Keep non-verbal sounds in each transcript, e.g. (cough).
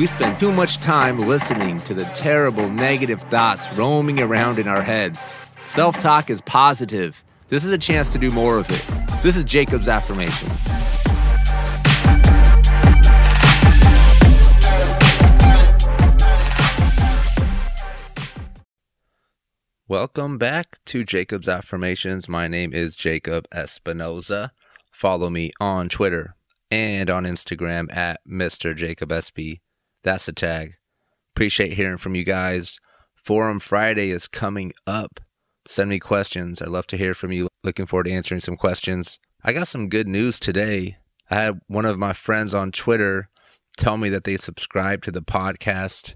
We spend too much time listening to the terrible negative thoughts roaming around in our heads. Self talk is positive. This is a chance to do more of it. This is Jacob's Affirmations. Welcome back to Jacob's Affirmations. My name is Jacob Espinoza. Follow me on Twitter and on Instagram at Mr. Jacob SB. That's the tag. Appreciate hearing from you guys. Forum Friday is coming up. Send me questions. I'd love to hear from you. Looking forward to answering some questions. I got some good news today. I had one of my friends on Twitter tell me that they subscribed to the podcast,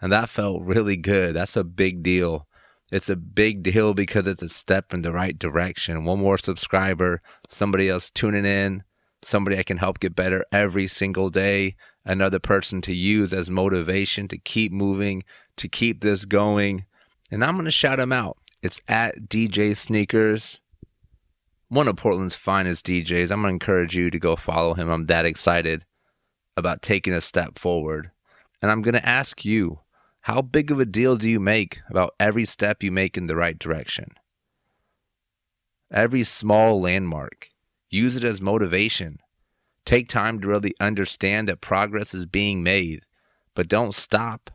and that felt really good. That's a big deal. It's a big deal because it's a step in the right direction. One more subscriber, somebody else tuning in, somebody I can help get better every single day, another person to use as motivation to keep moving, to keep this going. And I'm going to shout him out. It's at DJ Sneakers, one of Portland's finest DJs. I'm going to encourage you to go follow him. I'm that excited about taking a step forward. And I'm going to ask you, how big of a deal do you make about every step you make in the right direction? Every small landmark Use it as motivation. Take time to really understand that progress is being made, but don't stop.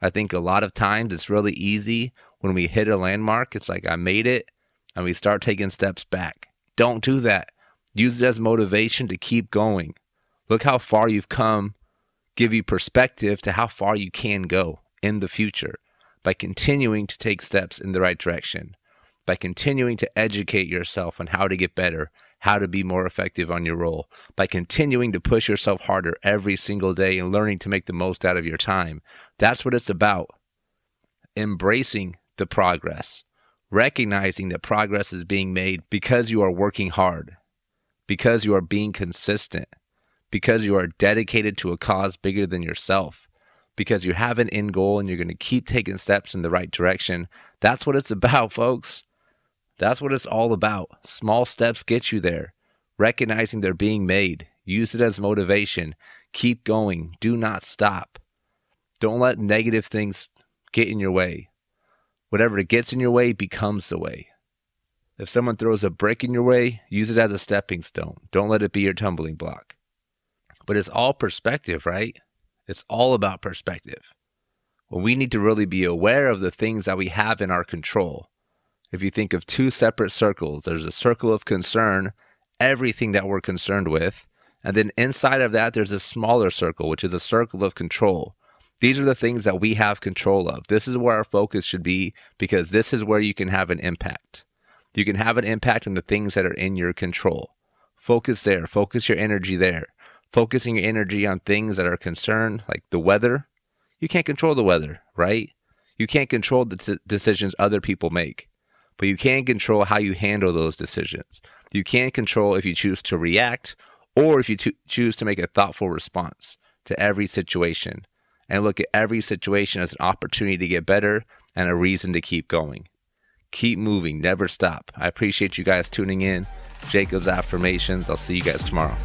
I think a lot of times it's really easy when we hit a landmark, it's like I made it, and we start taking steps back. Don't do that. Use it as motivation to keep going. Look how far you've come, give you perspective to how far you can go in the future by continuing to take steps in the right direction, by continuing to educate yourself on how to get better, how to be more effective on your role by continuing to push yourself harder every single day and learning to make the most out of your time. That's what it's about. Embracing the progress, recognizing that progress is being made because you are working hard, because you are being consistent, because you are dedicated to a cause bigger than yourself, because you have an end goal and you're going to keep taking steps in the right direction. That's what it's (laughs) about, folks. That's what it's all about. Small steps get you there. Recognizing they're being made. Use it as motivation. Keep going. Do not stop. Don't let negative things get in your way. Whatever gets in your way becomes the way. If someone throws a brick in your way, use it as a stepping stone. Don't let it be your tumbling block. But it's all perspective, right? It's all about perspective. Well, we need to really be aware of the things that we have in our control if you think of two separate circles, there's a circle of concern, everything that we're concerned with. And then inside of that, there's a smaller circle, which is a circle of control. These are the things that we have control of. This is where our focus should be because this is where you can have an impact. You can have an impact on the things that are in your control. Focus there, focus your energy there. Focusing your energy on things that are concerned, like the weather. You can't control the weather, right? You can't control the t- decisions other people make but you can control how you handle those decisions. You can control if you choose to react or if you to choose to make a thoughtful response to every situation and look at every situation as an opportunity to get better and a reason to keep going. Keep moving, never stop. I appreciate you guys tuning in. Jacob's Affirmations. I'll see you guys tomorrow.